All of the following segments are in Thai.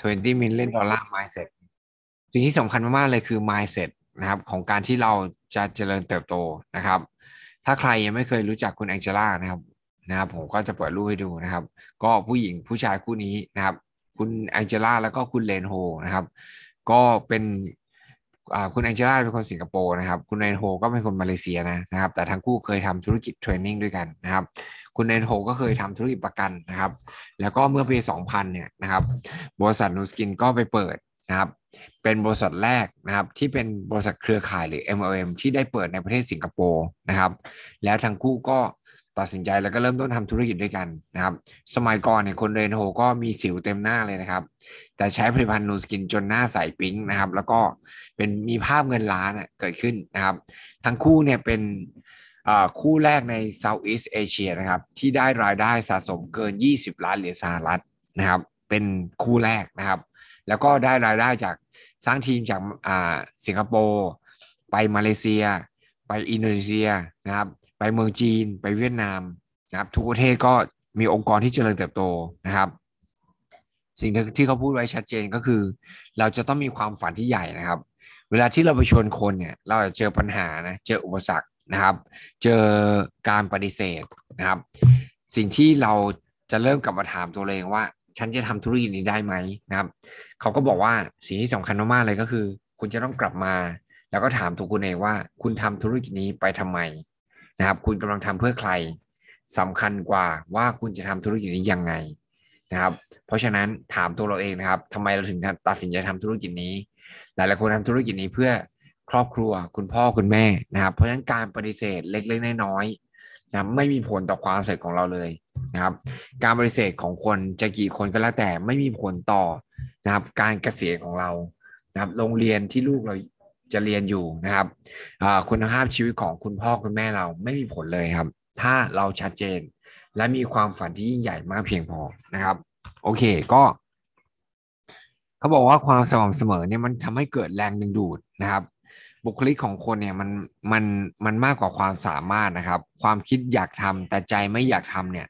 20 million dollar mindset สิ่งที่สำคัญมากๆเลยคือ mindset นะครับของการที่เราจะเจริญเติบโตนะครับ ถ้าใครยังไม่เคยรู้จักคุณแองเจล่านะครับนะครับผมก็จะเปิดรูปให้ดูนะครับ ก็ผู้หญิงผู้ชายคู่นี้นะครับ คุณแองเจล่าแล้วก็คุณเลนโฮนะครับ ก็เป็น คุณแองเจล่าเป็นคนสิงคโปร์นะครับ คุณเลนโฮก็เป็นคนมาเลเซียนะนะครับ แต่ทั้งคู่เคยทำธุรกิจ training ด้วยกันนะครับ คุณเลนโฮก็เคยทำธุรกิจประกันนะครับ แล้วก็เมื่อปี 2000 เนี่ยนะครับ บริษัทนูสกินก็ไปเปิดนะครับ เป็นบริษัทแรกนะครับ ที่เป็นบริษัทเครือข่ายหรือ MLM ที่ได้เปิดในประเทศสิงคโปร์นะครับ แล้วทั้งคู่ก็ ตัดสินใจแล้วก็เริ่มต้นทำธุรกิจด้วยกันนะครับ สมัยก่อนเนี่ยคุณเลนโฮก็มีสิวเต็มหน้าเลยนะครับ แต่ใช้ผลิตภัณฑ์นูสกินจนหน้าใสปิ๊งนะครับ แล้วก็เป็นมีภาพเงินล้านเกิดขึ้นนะครับ ทั้งคู่เนี่ยเป็นคู่แรกใน Southeast Asia นะครับ ที่ได้รายได้สะสมเกิน 20 ล้านเหรียญสหรัฐนะครับ เป็นคู่แรกนะครับ แล้วก็ได้รายได้จากสร้างทีมจากสิงคโปร์ไปมาเลเซีย ไปอินโดนีเซียนะครับ ไปเมืองจีนไปเวียดนามนะครับทุกประเทศก็มีองค์กรที่เจริญเติบโตนะครับ สิ่งที่เขาพูดไว้ชัดเจนก็คือ เราจะต้องมีความฝันที่ใหญ่นะครับ เวลาที่เราไปชวนคนเนี่ย เราจะเจอปัญหานะเจออุปสรรคนะครับ เจอการปฏิเสธนะครับ สิ่งที่เราจะเริ่มกลับมาถามตัวเองว่า ฉันจะทำธุรกิจนี้ได้ไหมนะครับ เขาก็บอกว่าสิ่งที่สำคัญมากๆเลยก็คือ คุณจะต้องกลับมา แล้วก็ถามตัวคุณเองว่า คุณทำธุรกิจนี้ไปทำไม นะครับ คุณกำลังทำเพื่อใครสำคัญกว่าว่าคุณจะทำธุรกิจนี้ยังไงนะครับ เพราะฉะนั้นถามตัวเราเองนะครับทำไมเราถึงตัดสินใจทำธุรกิจนี้ หลายๆคนทำธุรกิจนี้เพื่อครอบครัวคุณพ่อคุณแม่นะครับ เพราะฉะนั้นการปฏิเสธเล็กๆน้อยๆนะไม่มีผลต่อความสำเร็จของเราเลยนะครับ การปฏิเสธของคนจะกี่คนก็แล้วแต่ไม่มีผลต่อนะครับ การเกษียณของเรานะครับ โรงเรียนที่ลูกเรา จะเรียนอยู่นะครับคุณภาพชีวิตของคุณพ่อคุณแม่เราไม่มีผลเลยครับ ถ้าเราชัดเจน และมีความฝันที่ยิ่งใหญ่มากเพียงพอนะครับ โอเคก็เขาบอกว่าความสม่ำเสมอเนี่ยมันทำให้เกิดแรงดึงดูดนะครับ บุคลิกของคนเนี่ยมันมันมันมากกว่าความสามารถนะครับ ความคิดอยากทำแต่ใจไม่อยากทำเนี่ย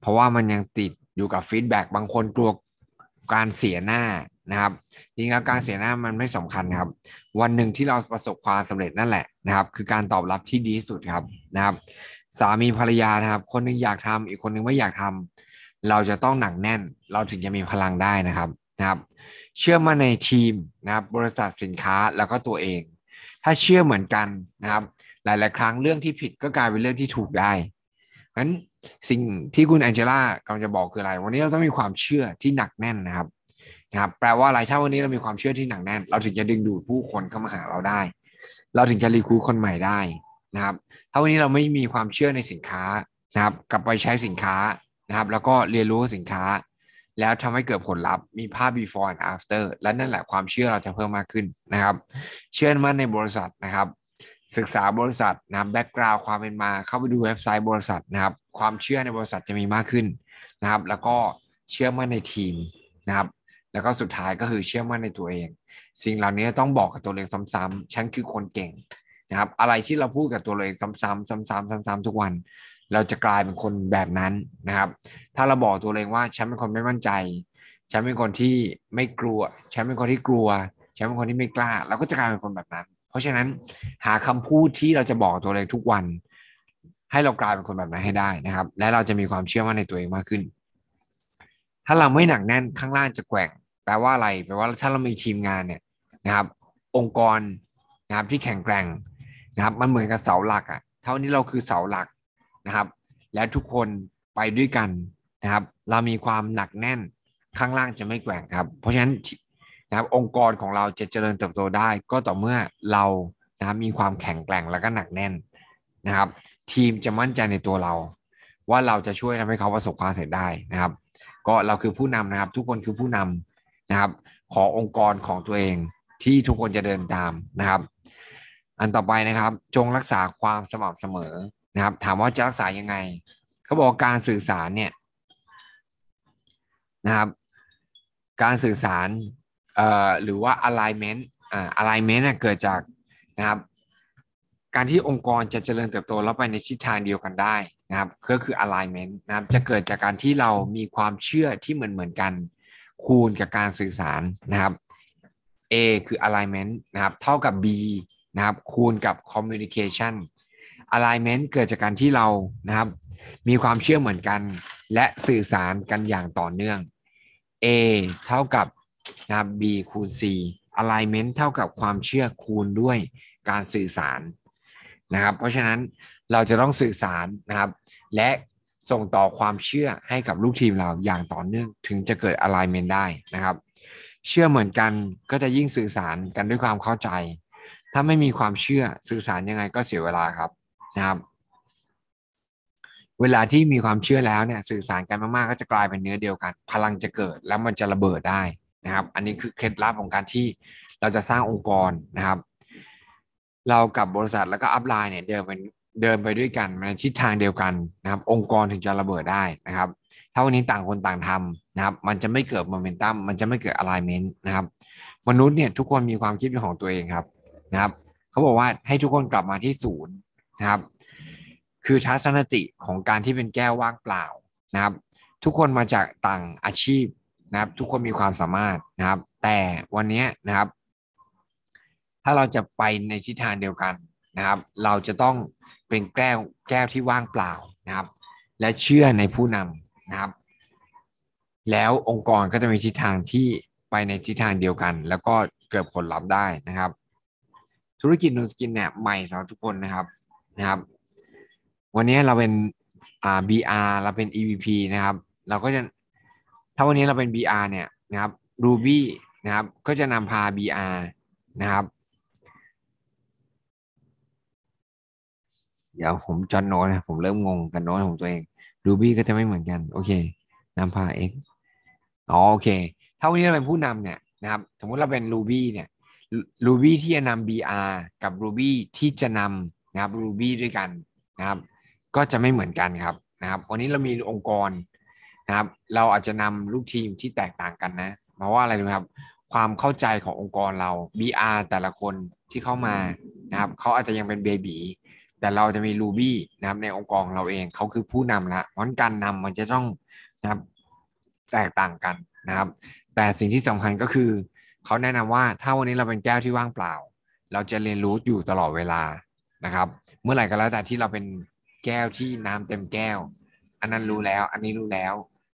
เพราะว่ามันยังติดอยู่กับฟีดแบ็บางคนกลัวการเสียหน้า นะครับจริงแล้วการเสียหน้ามันไม่สำคัญครับ วันหนึ่งที่เราประสบความสำเร็จนั่นแหละนะครับ คือการตอบรับที่ดีที่สุดครับนะครับ สามีภรรยานะครับ คนนึงอยากทำอีกคนนึงไม่อยากทำเราจะต้องหนักแน่น เราถึงจะมีพลังได้นะครับนะครับ เชื่อมั่นในทีมนะครับ บริษัทสินค้าแล้วก็ตัวเอง ถ้าเชื่อเหมือนกันนะครับ หลาย ๆ ครั้งเรื่องที่ผิดก็กลายเป็นเรื่องที่ถูกได้งั้นสิ่งที่คุณแองเจล่ากำลังจะบอกคืออะไร วันนี้เราต้องมีความเชื่อที่หนักแน่นนะครับ นะครับแปลว่าอะไรถ้าวันนี้เรามีความเชื่อที่หนักแน่น เราถึงจะดึงดูดผู้คนเข้ามาหาเราได้ เราถึงจะรีคูคนใหม่ได้นะครับ ถ้าวันนี้เราไม่มีความเชื่อในสินค้านะครับ กลับไปใช้สินค้านะครับ แล้วก็เรียนรู้สินค้า แล้วทำให้เกิดผลลัพธ์มีภาพ before and after และนั่นแหละความเชื่อเราจะเพิ่มมากขึ้นนะครับ เชื่อมั่นในบริษัทนะครับศึกษาบริษัทนะแบ็กกราวด์ความเป็นมาเข้าไปดูเว็บไซต์บริษัทนะครับ ความเชื่อในบริษัทจะมีมากขึ้นนะครับ แล้วก็เชื่อมั่นในทีมนะครับ แล้วก็สุดท้ายก็คือเชื่อมั่นในตัวเอง สิ่งเหล่านี้ต้องบอกกับตัวเองซ้ำๆฉันคือคนเก่งนะครับ อะไรที่เราพูดกับตัวเองซ้ำๆซ้ำๆซ้ำๆทุกวัน เราจะกลายเป็นคนแบบนั้นนะครับ ถ้าเราบอกตัวเองว่าฉันเป็นคนไม่มั่นใจ ฉันเป็นคนที่ไม่กลัว ฉันเป็นคนที่กลัว ฉันเป็นคนที่ไม่กล้า เราก็จะกลายเป็นคนแบบนั้น เพราะฉะนั้นหาคำพูดที่เราจะบอกตัวเองทุกวัน ให้เรากลายเป็นคนแบบนั้นให้ได้นะครับ และเราจะมีความเชื่อมั่นในตัวเองมากขึ้น ถ้าเราไม่หนักแน่นข้างล่างจะแกว่ง แปลว่าอะไร แปลว่าถ้าเรามีทีมงานเนี่ยนะครับ องค์กรนะครับที่แข็งแกร่งนะครับ มันเหมือนกับเสาหลักอะ่ะ เท่านี้เราคือเสาหลักนะครับ และทุกคนไปด้วยกันนะครับ เรามีความหนักแน่นข้างล่างจะไม่แกว่งครับ เพราะฉะนั้นนะครับองค์กรของเราจะเจริญเติบโตได้ ก็ต่อเมื่อเรานะครับมีความแข็งแกร่งแล้วก็หนักแน่นนะครับ ทีมจะมั่นใจในตัวเรา ว่าเราจะช่วยทำให้เขาประสบความสำเร็จได้นะครับ ก็เราคือผู้นำนะครับ ทุกคนคือผู้นำ นะครับ ขอองค์กรของตัวเองที่ทุกคนจะเดินตามนะครับ อันต่อไปนะครับ จงรักษาความสม่ำเสมอนะครับ ถามว่าจะรักษายังไงเขาบอกการสื่อสารเนี่ยนะครับ การสื่อสารเอ่อหรือว่า alignment อ่า alignment เกิดจากนะครับ การที่องค์กรจะเจริญเติบโตแล้วไปในทิศทางเดียวกันได้นะครับก็คือ alignment นะครับ จะเกิดจากการที่เรามีความเชื่อที่เหมือนเหมือนกัน คูณกับการสื่อสารนะครับ A คือ alignment นะครับเท่ากับ B นะครับคูณกับ communication alignment เกิดจากการที่เรานะครับ มีความเชื่อเหมือนกัน และสื่อสารกันอย่างต่อเนื่อง A เท่ากับนะครับ B คูณ C alignment เท่ากับความเชื่อคูณด้วยการสื่อสารนะครับ เพราะฉะนั้นเราจะต้องสื่อสารนะครับ และ ส่งต่อความเชื่อให้กับลูกทีมเราอย่างต่อเนื่องถึงจะเกิด alignment ได้นะครับ เชื่อเหมือนกันก็จะยิ่งสื่อสารกันด้วยความเข้าใจ ถ้าไม่มีความเชื่อสื่อสารยังไงก็เสียเวลาครับนะครับ เวลาที่มีความเชื่อแล้วเนี่ยสื่อสารกันมากๆก็จะกลายเป็นเนื้อเดียวกัน พลังจะเกิดแล้วมันจะระเบิดได้นะครับ อันนี้คือเคล็ดลับของการที่เราจะสร้างองค์กรนะครับ เรากับบริษัทแล้วก็อัพไลน์เนี่ยเดินเป็น เดินไปด้วยกันในทิศทางเดียวกันนะครับ องค์กรถึงจะระเบิดได้นะครับ ถ้าวันนี้ต่างคนต่างทำนะครับ มันจะไม่เกิดโมเมนตัมมันจะไม่เกิดอะไลเมนต์นะครับ มนุษย์เนี่ยทุกคนมีความคิดเป็นของตัวเองครับนะครับเขาบอกว่าให้ทุกคนกลับมาที่ศูนย์นะครับ คือทัศนติของการที่เป็นแก้วว่างเปล่านะครับ ทุกคนมาจากต่างอาชีพนะครับ ทุกคนมีความสามารถนะครับ แต่วันนี้นะครับ ถ้าเราจะไปในทิศทางเดียวกัน นะครับ เราจะต้องเป็นแก้วแก้วที่ว่างเปล่านะครับ และเชื่อในผู้นำนะครับ แล้วองค์กรก็จะมีทิศทางที่ไปในทิศทางเดียวกัน แล้วก็เกิดผลลัพธ์ได้นะครับ ธุรกิจนูสกินเนี่ยใหม่สำหรับทุกคนนะครับนะครับ วันนี้เราเป็นอ่า BR เราเป็น EVP นะครับ เราก็จะถ้าวันนี้เราเป็น BR เนี่ยนะครับ Ruby นะครับ ก็จะนำพา BR นะครับ เดี๋ยวผมจอนโน้ตนะผมเริ่มงงกันโน้ตของตัวเอง Ruby ก็จะไม่เหมือนกัน โอเคนำพา X อ๋อโอเค ถ้าวันนี้เราเป็นผู้นำเนี่ยนะครับ สมมติเราเป็น Ruby เนี่ย Ruby ที่จะนำ BR กับ Ruby ที่จะนำนะครับ Ruby ด้วยกันนะครับ ก็จะไม่เหมือนกันครับนะครับ วันนี้เรามีองค์กรนะครับ เราอาจจะนำลูกทีมที่แตกต่างกันนะ เพราะว่าอะไรรู้ไหมครับ ความเข้าใจขององค์กรเรา BR แต่ละคนที่เข้ามานะครับ เขาอาจจะยังเป็นเบบี แต่เราจะมี Ruby นะครับในองค์กรเราเองเขาคือผู้นำละเพราะการนำมันจะต้องนะครับแตกต่างกันนะครับ แต่สิ่งที่สำคัญก็คือเขาแนะนำว่าถ้าวันนี้เราเป็นแก้วที่ว่างเปล่า เราจะเรียนรู้อยู่ตลอดเวลานะครับ เมื่อไหร่ก็แล้วแต่ที่เราเป็นแก้วที่น้ำเต็มแก้ว อันนั้นรู้แล้ว อันนี้รู้แล้ว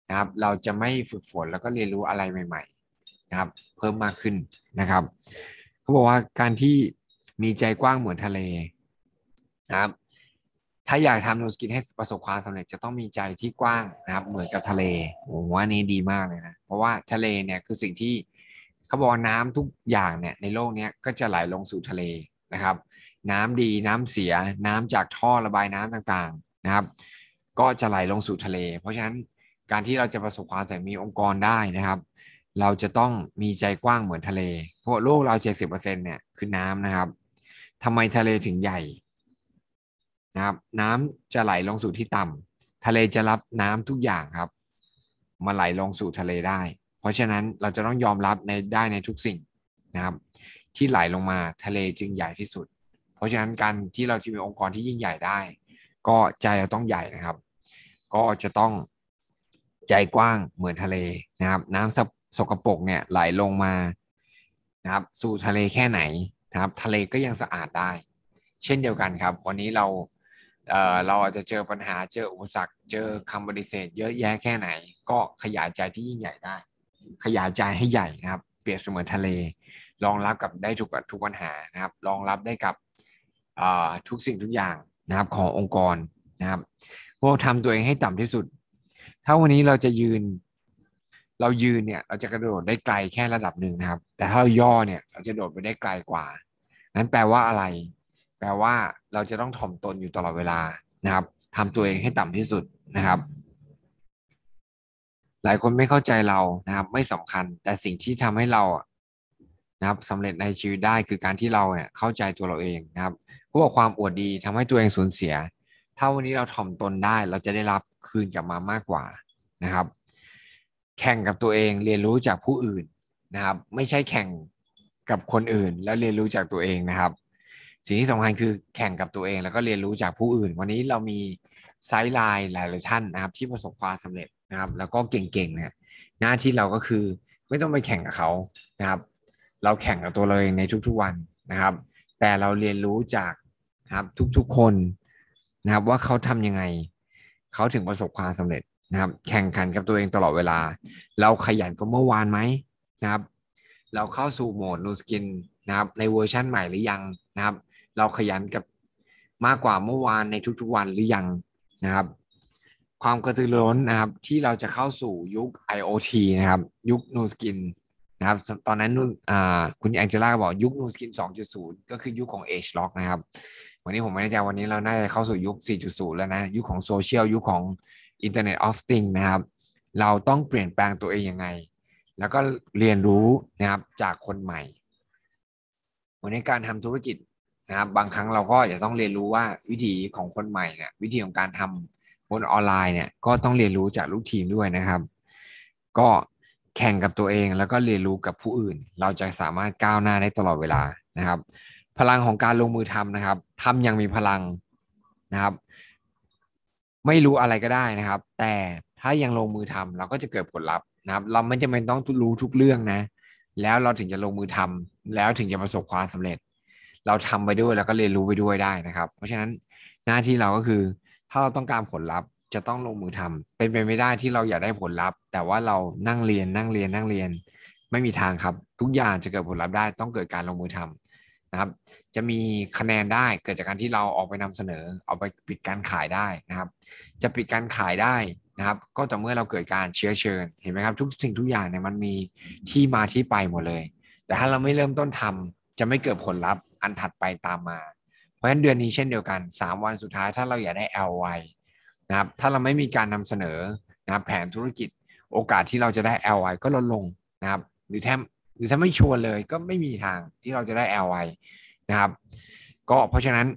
นะครับ เราจะไม่ฝึกฝนแล้วก็เรียนรู้อะไรใหม่ ๆ นะครับ เพิ่มมากขึ้นนะครับเขาบอกว่าการที่มีใจกว้างเหมือนทะเล นะครับ ถ้าอยากทำนูสกินให้ประสบความสำเร็จจะต้องมีใจที่กว้างนะครับ เหมือนกับทะเลผมว่านี้ดีมากเลยนะ เพราะว่าทะเลเนี่ยคือสิ่งที่เขาบอกน้ำทุกอย่างเนี่ยในโลกเนี้ยก็จะไหลลงสู่ทะเลนะครับ น้ำดีน้ำเสียน้ำจากท่อระบายน้ำต่างๆนะครับ ก็จะไหลลงสู่ทะเล เพราะฉะนั้นการที่เราจะประสบความสำเร็จมีองค์กรได้นะครับ เราจะต้องมีใจกว้างเหมือนทะเล เพราะโลกเราเจ็ดสิบเปอร์เซ็นเนี่ยคือน้ำนะครับทำไมทะเลถึงใหญ่ นะครับ น้ำจะไหลลงสู่ที่ต่ำทะเลจะรับน้ำทุกอย่างครับ มาไหลลงสู่ทะเลได้ เพราะฉะนั้นเราจะต้องยอมรับในได้ในทุกสิ่งนะครับ ที่ไหลลงมาทะเลจึงใหญ่ที่สุด เพราะฉะนั้นการที่เราจะมีองค์กรที่ยิ่งใหญ่ได้ ก็ใจเราต้องใหญ่นะครับ ก็จะต้องใจกว้างเหมือนทะเลนะครับ น้ำสกปรกเนี่ยไหลลงมานะครับ สู่ทะเลแค่ไหนนะครับ ทะเลก็ยังสะอาดได้ เช่นเดียวกันครับ วันนี้เรา เออเราอาจจะเจอปัญหาเจออุปสรรค เจอคำปฏิเสธ เยอะแยะแค่ไหน ก็ขยายใจที่ยิ่งใหญ่ได้ ขยายใจให้ใหญ่นะครับ เปรียบเสมือนทะเลรองรับกับได้ทุกทุกปัญหานะครับรองรับได้กับทุกสิ่งทุกอย่างนะครับขององค์กรนะครับพวกทำตัวเองให้ต่ำที่สุด ถ้าวันนี้เราจะยืน เรายืนเนี่ยเราจะกระโดดได้ไกลแค่ระดับหนึ่งนะครับ แต่ถ้าเราย่อเนี่ยเราจะโดดไปได้ไกลกว่า นั้นแปลว่าอะไร แปลว่าเราจะต้องถ่อมตนอยู่ตลอดเวลานะครับทำตัวเองให้ต่ำที่สุดนะครับ หลายคนไม่เข้าใจเรานะครับ ไม่สำคัญ แต่สิ่งที่ทำให้เรานะครับสำเร็จในชีวิตได้คือการที่เราเนี่ยเข้าใจตัวเราเองนะครับเพราะว่าความอวดดีทำให้ตัวเองสูญเสีย ถ้าวันนี้เราถ่อมตนได้ เราจะได้รับคืนกลับมามากกว่านะครับ แข่งกับตัวเองเรียนรู้จากผู้อื่นนะครับ ไม่ใช่แข่งกับคนอื่น แล้วเรียนรู้จากตัวเองนะครับ สิ่งที่สำคัญคือแข่งกับตัวเอง แล้วก็เรียนรู้จากผู้อื่น วันนี้เรามีไซด์ไลน์หลายๆท่านนะครับ ที่ประสบความสำเร็จนะครับ แล้วก็เก่งๆเนี่ยหน้าที่เราก็คือไม่ต้องไปแข่งกับเขานะครับ เราแข่งกับตัวเราเองในทุกๆวันนะครับ แต่เราเรียนรู้จากครับทุกๆคนนะครับว่าเขาทำยังไง เขาถึงประสบความสำเร็จนะครับ แข่งขันกับตัวเองตลอดเวลา เราขยันกว่าเมื่อวานไหมนะครับ เราเข้าสู่โหมดนูสกินนะครับในเวอร์ชั่นใหม่หรือยังนะครับ เราขยันกับมากกว่าเมื่อวานในทุกๆวันหรือยังนะครับ ความกระตือรือร้นนะครับที่เราจะเข้าสู่ยุค IoT นะครับ ยุคนูสกินนะครับตอนนั้นนุ่นคุณแองเจล่าบอกยุคนูสกิน 2.0 ก็คือยุคของ ageLOC นะครับ วันนี้ผมไม่แน่ใจวันนี้เราน่าจะเข้าสู่ยุค 4.0 แล้วนะ ยุคของโซเชียลยุคของ Internet of Things นะครับ เราต้องเปลี่ยนแปลงตัวเองยังไง แล้วก็เรียนรู้นะครับจากคนใหม่วันนี้การทำธุรกิจ นะครับบางครั้งเราก็จะต้องเรียนรู้ว่าวิธีของคนใหม่เนี่ยวิธีของการทำบนออนไลน์เนี่ยก็ต้องเรียนรู้จากลูกทีมด้วยนะครับ ก็แข่งกับตัวเองแล้วก็เรียนรู้กับผู้อื่น เราจะสามารถก้าวหน้าได้ตลอดเวลานะครับ พลังของการลงมือทำนะครับทำยังมีพลังนะครับ ไม่รู้อะไรก็ได้นะครับ แต่ถ้ายังลงมือทำเราก็จะเกิดผลลัพธ์นะครับ เราไม่จำเป็นต้องรู้ทุกเรื่องนะ แล้วเราถึงจะลงมือทำแล้วถึงจะประสบความสำเร็จ เราทำไปด้วยแล้วก็เรียนรู้ไปด้วยได้นะครับ เพราะฉะนั้นหน้าที่เราก็คือ ถ้าเราต้องการผลลัพธ์จะต้องลงมือทำเป็นไปไม่ได้ที่เราอยากได้ผลลัพธ์ แต่ว่าเรานั่งเรียนนั่งเรียนนั่งเรียน ไม่มีทางครับ ทุกอย่างจะเกิดผลลัพธ์ได้ต้องเกิดการลงมือทำนะครับ จะมีคะแนนได้เกิดจากการที่เราออกไปนำเสนอเอาไปปิดการขายได้นะครับ จะปิดการขายได้นะครับ ก็ต่อเมื่อเราเกิดการเชื้อเชิญเห็นไหมครับ ทุกสิ่งทุกอย่างเนี่ยมันมีที่มาที่ไปหมดเลย แต่ถ้าเราไม่เริ่มต้นทำจะไม่เกิดผลลัพธ์ อันถัดไปตามมา เพราะฉะนั้นเดือนนี้เช่นเดียวกัน 3 วันสุดท้ายถ้าเราอยากได้ LY นะครับถ้าเราไม่มีการนำเสนอนะครับแผนธุรกิจโอกาสที่เราจะได้ LY ก็ลดลงนะครับหรือแทบหรือถ้าไม่ชวนเลยก็ไม่มีทางที่เราจะได้ LY นะครับก็เพราะฉะนั้น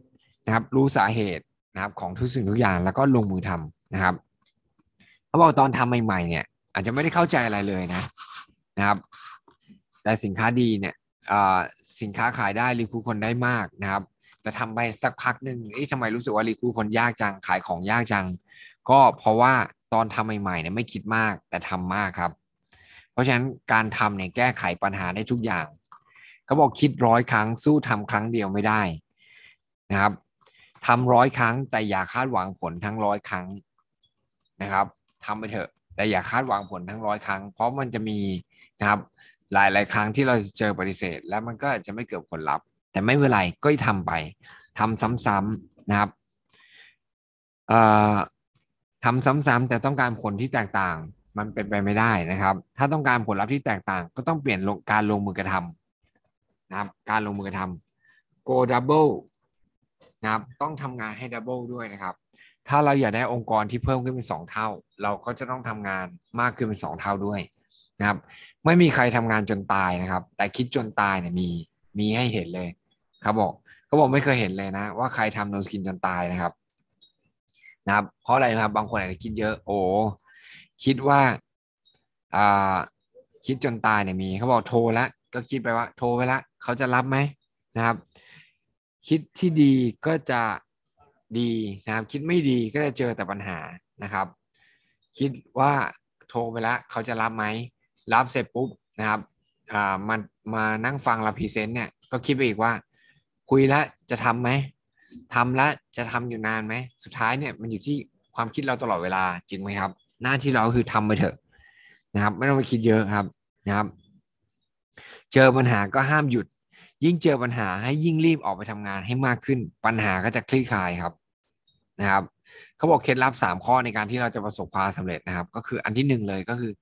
นะครับรู้สาเหตุนะครับของทุกสิ่งทุกอย่างแล้วก็ลงมือทำนะครับเขาบอกตอนทำใหม่ๆเนี่ยอาจจะไม่ได้เข้าใจอะไรเลยนะนะครับแต่สินค้าดีเนี่ย สินค้าขายได้รีคูคนได้มากนะครับแต่ทำไปสักพักหนึ่งเอ๊ะทำไมรู้สึกว่ารีคูคนยากจังขายของยากจัง ก็เพราะว่าตอนทำใหม่ๆเนี่ยไม่คิดมากแต่ทำมากครับ เพราะฉะนั้นการทำเนี่ยแก้ไขปัญหาได้ทุกอย่างเขาบอกคิดร้อยครั้งสู้ทำครั้งเดียวไม่ได้นะครับทำร้อยครั้งแต่อย่าคาดหวังผลทั้งร้อยครั้งนะครับทำไปเถอะแต่อย่าคาดหวังผลทั้งร้อยครั้ง เพราะมันจะมีนะครับ หลายหลายครั้งที่เราเจอปฏิเสธ แล้วมันก็จะไม่เกิดผลลัพธ์ แต่ไม่เป็นไรก็ทำไปทำซ้ำๆนะครับเอ่อทำซ้ำๆแต่ต้องการผลที่แตกต่าง มันเป็นไปไม่ได้นะครับ ถ้าต้องการผลลัพธ์ที่แตกต่าง ก็ต้องเปลี่ยนการลงมือกระทำนะครับ การลงมือกระทำ go double นะครับต้องทำงานให้ double ด้วยนะครับ ถ้าเราอยากได้องค์กรที่เพิ่มขึ้นเป็นสองเท่า เราก็จะต้องทำงานมากขึ้นเป็นสองเท่าด้วย นะครับ ไม่มีใครทำงานจนตายนะครับ แต่คิดจนตายเนี่ยมีมีให้เห็นเลยครับบอกเขาบอกไม่เคยเห็นเลยนะ ว่าใครทำโนสกินจนตายนะครับ นะครับ เพราะอะไรนะครับ บางคนอาจจะคิดเยอะ โอ้คิดว่าอ่าคิดจนตายเนี่ยมีเขาบอกโทรแล้วก็คิดไปว่า โทรไปแล้วเขาจะรับไหมนะครับ คิดที่ดีก็จะดีนะครับ คิดไม่ดีก็จะเจอแต่ปัญหานะครับ คิดว่าโทรไปแล้วเขาจะรับไหม รับเสร็จปุ๊บนะครับอ่ามันมานั่งฟังเรา present เนี่ยก็คิดไปอีกว่า คุยแล้วจะทำไหมทำแล้วจะทำอยู่นานไหมสุดท้ายเนี่ยมันอยู่ที่ความคิดเราตลอดเวลาจริงไหมครับ หน้าที่เราคือทำไปเถอะนะครับ ไม่ต้องไปคิดเยอะครับนะครับ เจอปัญหาก็ห้ามหยุด ยิ่งเจอปัญหาให้ยิ่งรีบออกไปทำงานให้มากขึ้น ปัญหาก็จะคลี่คลายครับนะครับ เขาบอกเคล็ดลับสามข้อในการที่เราจะประสบความสำเร็จนะครับ ก็คืออันที่หนึ่งเลยก็คือ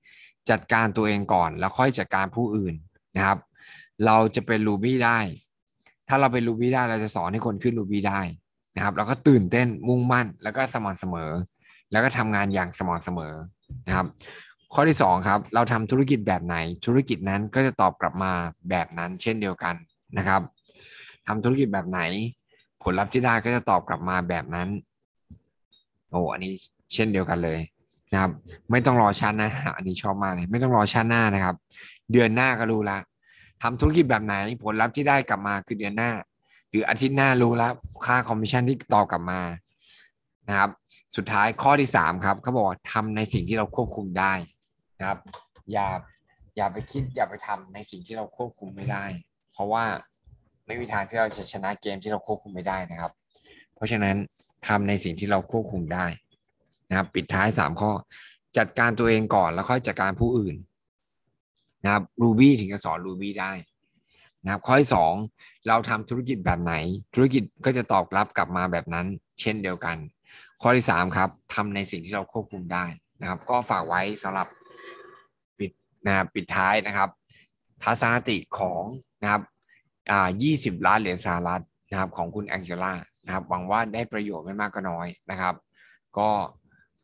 จัดการตัวเองก่อน แล้วค่อยจัดการผู้อื่นนะครับ เราจะเป็นรูบี้ได้ ถ้าเราเป็นรูบี้ได้เราจะสอนให้คนขึ้นรูบี้ได้นะครับ แล้วก็ตื่นเต้นมุ่งมั่น แล้วก็สม่ำเสมอ แล้วก็ทำงานอย่างสม่ำเสมอนะครับ ข้อที่สองครับเราทำธุรกิจแบบไหน ธุรกิจนั้นก็จะตอบกลับมาแบบนั้นเช่นเดียวกันนะครับทำธุรกิจแบบไหน ผลลัพธ์ที่ได้ก็จะตอบกลับมาแบบนั้น โอ้อันนี้เช่นเดียวกันเลยนะครับไม่ต้องรอชาติหน้าอันนี้ชอบมากเลยไม่ต้องรอชาติหน้านะครับ เดือนหน้าก็รู้ละทำธุรกิจแบบไหนผลลัพธ์ที่ได้กลับมาคือเดือนหน้า หรืออาทิตย์หน้ารู้แล้วค่าคอมมิชชั่นที่ต่อกลับมานะครับ สุดท้ายข้อที่สามครับเขาบอกทำในสิ่งที่เราควบคุมได้นะครับ อย่าอย่าไปคิดอย่าไปทำในสิ่งที่เราควบคุมไม่ได้ เพราะว่าไม่มีทางที่เราจะชนะเกมที่เราควบคุมไม่ได้นะครับ เพราะฉะนั้น ทำในสิ่งที่เราควบคุมได้นะครับ ปิดท้ายสามข้อ จัดการตัวเองก่อนแล้วค่อยจัดการผู้อื่นนะครับรูบี้ถึงจะสอนรูบี้ได้นะครับข้อที่สองเราทำธุรกิจแบบไหน ธุรกิจก็จะตอบรับกลับมาแบบนั้น เช่นเดียวกัน ข้อที่สามครับทำในสิ่งที่เราควบคุมได้นะครับ ก็ฝากไว้สำหรับปิดนะครับปิดท้ายนะครับ ทัศนคติของนะครับอ่า20 ล้านเหรียญสหรัฐนะครับของคุณแองเจล่า นะครับหวังว่าได้ประโยชน์ไม่มากก็น้อยนะครับ ก็